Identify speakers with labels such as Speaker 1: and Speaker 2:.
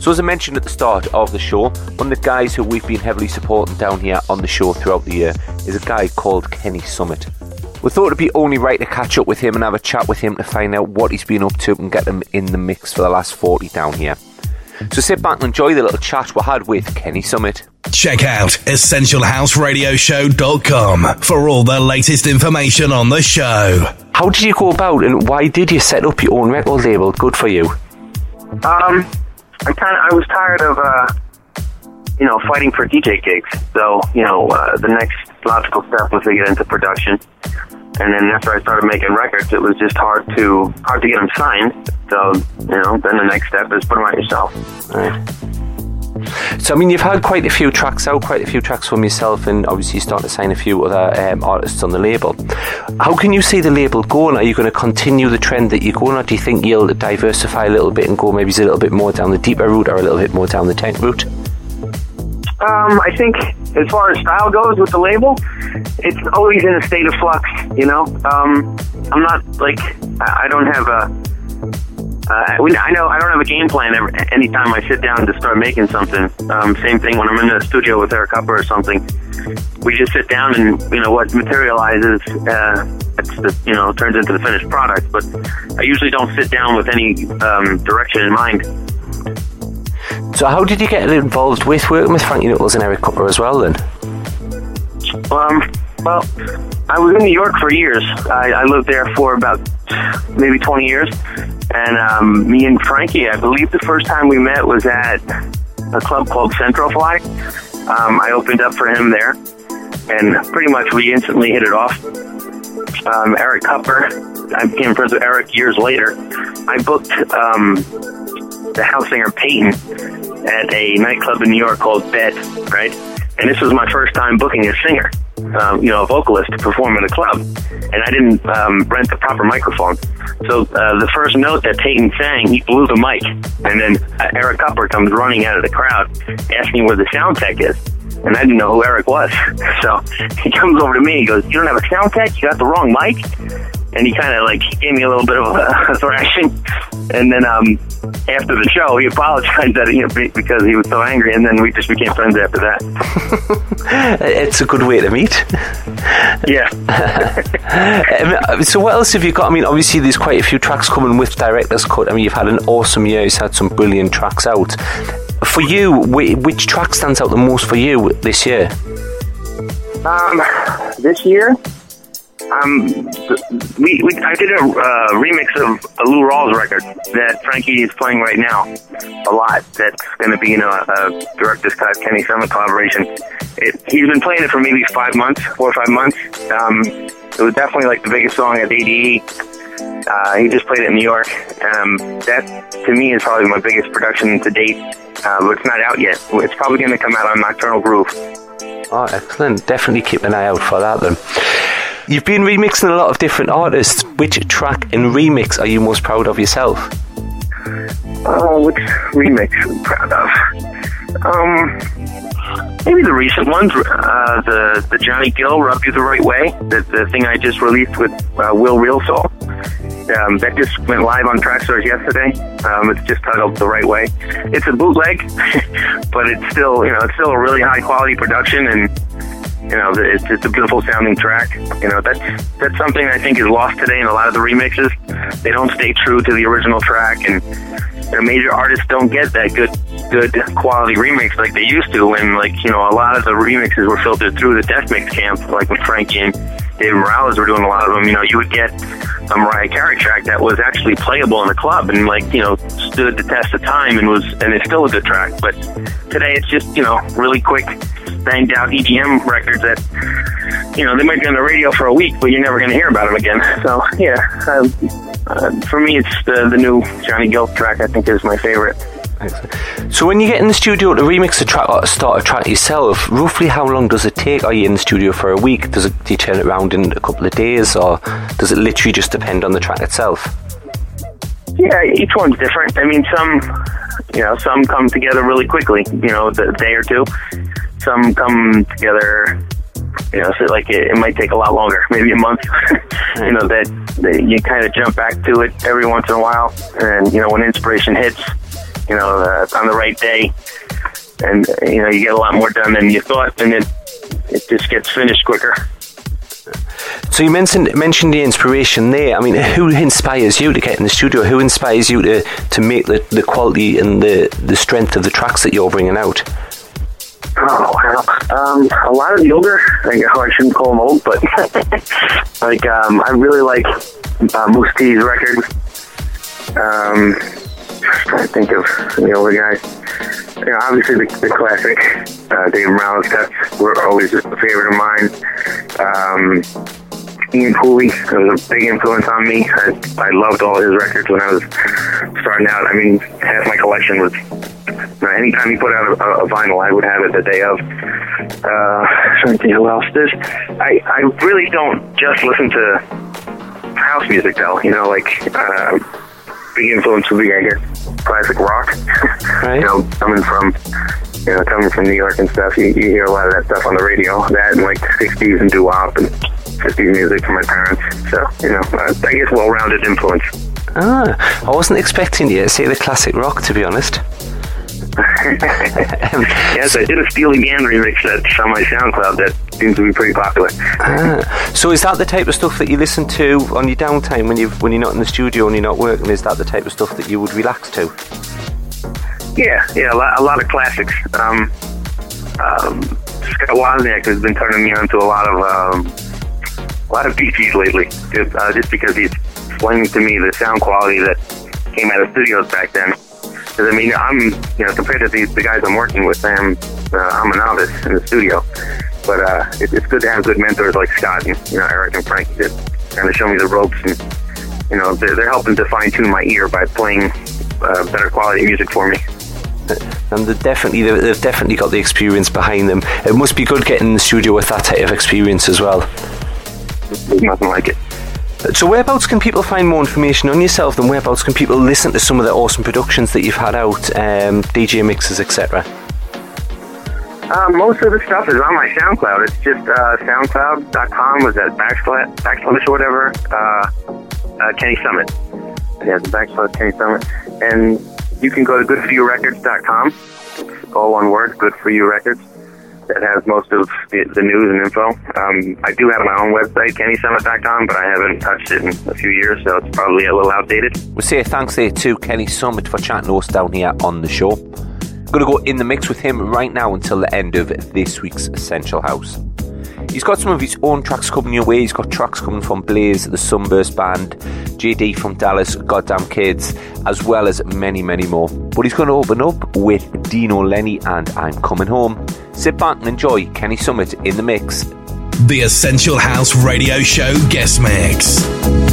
Speaker 1: So, as I mentioned at the start of the show, one of the guys who we've been heavily supporting down here on the show throughout the year is a guy called Kenny Summit. We thought it'd be only right to catch up with him and have a chat with him to find out what he's been up to and get him in the mix for the last 40 down here. So sit back and enjoy the little chat we had with Kenny Summit.
Speaker 2: Check out EssentialHouseRadioshow.com for all the latest information on the show.
Speaker 1: How did you go about and why did you set up your own record label? Good for you.
Speaker 3: Um, I kind of I was tired of uh, you know fighting for DJ gigs. So you know uh, the next logical step was to get into production. And then after I started making records, it was just hard to hard to get them signed. So you know, then the next step is put them out yourself.
Speaker 1: So, I mean, you've had quite a few tracks out, quite a few tracks from yourself, and obviously you start to sign a few other um, artists on the label. How can you see the label going? Are you going to continue the trend that you're going, or do you think you'll diversify a little bit and go maybe a little bit more down the deeper route or a little bit more down the tent route?
Speaker 3: Um, I think as far as style goes with the label, it's always in a state of flux. You know, um, I'm not like I don't have a. Uh, I know I don't have a game plan every, anytime I sit down to start making something. Um, same thing when I'm in the studio with Eric Kupper or something. We just sit down and you know what materializes. Uh, it's the you know turns into the finished product. But I usually don't sit down with any um, direction in mind.
Speaker 1: So, how did you get involved with working with Frankie Knuckles and Eric Kupper as well then?
Speaker 3: Um, well, I was in New York for years. I, I lived there for about maybe 20 years. And um, me and Frankie, I believe the first time we met was at a club called Centro-Fly. Um, I opened up for him there. And pretty much we instantly hit it off. Um, Eric Kupper, I became friends with Eric years later. I booked um, the house singer Peyton at a nightclub in New York called Bed, right? And this was my first time booking a singer, um, you know, a vocalist to perform in a club. And I didn't um, rent the proper microphone. So uh, the first note that Peyton sang, he blew the mic. And then uh, Eric Kupper comes running out of the crowd asking where the sound tech is. And I didn't know who Eric was. So he comes over to me. He goes, You don't have a sound tech? You got the wrong mic? and he kind of like gave me a little bit of a thrashing. And then um, after the show, he apologized that you know because he was so angry, and then we just became friends after that.
Speaker 1: it's a good way to meet.
Speaker 3: Yeah.
Speaker 1: Um, so what else have you got? I mean, obviously there's quite a few tracks coming with director's cut. I mean, you've had an awesome year. You've had some brilliant tracks out. For you, which track stands out the most for you this year?
Speaker 3: Um, this year, um, we, we I did a uh, remix of a Lou Rawls record that Frankie is playing right now a lot. That's going to be you know a director's cut Kenny Summit collaboration. It, he's been playing it for maybe five months, four or five months. Um, it was definitely like the biggest song at ADE. Uh, he just played it in New York. Um, that to me is probably my biggest production to date, uh, but it's not out yet. It's probably going to come out on Nocturnal Groove.
Speaker 1: Oh, excellent. Definitely keep an eye out for that then. You've been remixing a lot of different artists. Which track and remix are you most proud of yourself?
Speaker 3: Oh, which remix I'm proud of? Um, maybe the recent ones. Uh, the the Johnny Gill "Rub You the Right Way," the, the thing I just released with uh, Will Real Soul. Um, that just went live on Traxsource yesterday. Um, it's just titled "The Right Way." It's a bootleg, but it's still you know it's still a really high quality production and you know, it's, it's a beautiful sounding track. You know, that's that's something I think is lost today in a lot of the remixes. They don't stay true to the original track, and know, major artists don't get that good good quality remix like they used to. And like you know, a lot of the remixes were filtered through the Def Mix camp, like when Frankie and David Morales were doing a lot of them. You know, you would get a Mariah Carey track that was actually playable in the club and like you know stood the test of time and was and it's still a good track. But today it's just you know really quick banged out EDM records that you know they might be on the radio for a week, but you're never going to hear about them again. So yeah, um, uh, for me it's the the new Johnny Gill track. I think is my favorite.
Speaker 1: So when you get in the studio to remix a track or start a track yourself, roughly how long does it take? Are you in the studio for a week? Does it do you turn it around in a couple of days, or does it literally just depend on the track itself?
Speaker 3: Yeah, each one's different. I mean, some, you know, some come together really quickly. You know, the day or two. Some come together. You know, so like it, it might take a lot longer, maybe a month. you know that, that you kind of jump back to it every once in a while, and you know when inspiration hits, you know, uh, on the right day, and you know, you get a lot more done than you thought, and it it just gets finished quicker.
Speaker 1: So you mentioned mentioned the inspiration there. I mean, who inspires you to get in the studio? Who inspires you to, to make the, the quality and the, the strength of the tracks that you're bringing out?
Speaker 3: Oh well, um, a lot of the older. I, guess I shouldn't call them old, but like um, I really like uh, Mousse T's record. Um, to think of the older guys. You know, obviously the, the classic uh, Dave Morales cuts were always a favorite of mine. Um, Ian Cooley was a big influence on me. I, I loved all his records when I was starting out. I mean, half my collection was. You know, anytime he put out a, a vinyl, I would have it the day of. Uh, to who else. There's, I I really don't just listen to house music though. You know, like uh, big influence would be I guess classic rock.
Speaker 1: Right.
Speaker 3: you know, coming from you know coming from New York and stuff, you, you hear a lot of that stuff on the radio. That and like the '60s and doo wop and 50s music from my parents. So, you know, uh, I guess well rounded influence.
Speaker 1: Ah, I wasn't expecting you to say the classic rock, to be honest.
Speaker 3: yes, I did a Steely Dan remix that's on my SoundCloud that seems to be pretty popular.
Speaker 1: Ah, so is that the type of stuff that you listen to on your downtime when you when you're not in the studio and you're not working? Is that the type of stuff that you would relax to?
Speaker 3: Yeah, yeah, a lot, a lot of classics. Um, um, Scott Wozniak has been turning me on to a lot of um, a lot of Bee Gees lately, just, uh, just because he's explaining to me the sound quality that came out of studios back then. Because I mean, I'm you know compared to these the guys I'm working with, I'm uh, I'm a novice in the studio, but uh, it, it's good to have good mentors like Scott and you know Eric and Frank that kind of show me the ropes and you know they're, they're helping to fine tune my ear by playing uh, better quality music for me.
Speaker 1: And they've definitely they've definitely got the experience behind them. It must be good getting in the studio with that type of experience as well.
Speaker 3: There's nothing like it.
Speaker 1: So whereabouts can people find more information on yourself and whereabouts can people listen to some of the awesome productions that you've had out, um, DJ mixes, etc.?
Speaker 3: Uh, most of the stuff is on my SoundCloud. It's just uh, SoundCloud.com was that backslash, backslash or whatever. Uh, uh, Kenny Summit. Yeah, the backslash Kenny Summit. And you can go to goodforyourecords.com. It's all one word, Good For You Records. That has most of the, news and info. Um, I do have my own website, KennySummit.com, but I haven't touched it in a few years, so it's probably a little outdated.
Speaker 1: We'll say thanks there to Kenny Summit for chatting us down here on the show. Going to go in the mix with him right now until the end of this week's Essential House. He's got some of his own tracks coming your way. He's got tracks coming from Blaze, the Sunburst Band, JD from Dallas, Goddamn Kids, as well as many, many more. But he's going to open up with Dino Lenny and I'm Coming Home. Sit back and enjoy Kenny Summit in the mix.
Speaker 2: The Essential House Radio Show guest mix.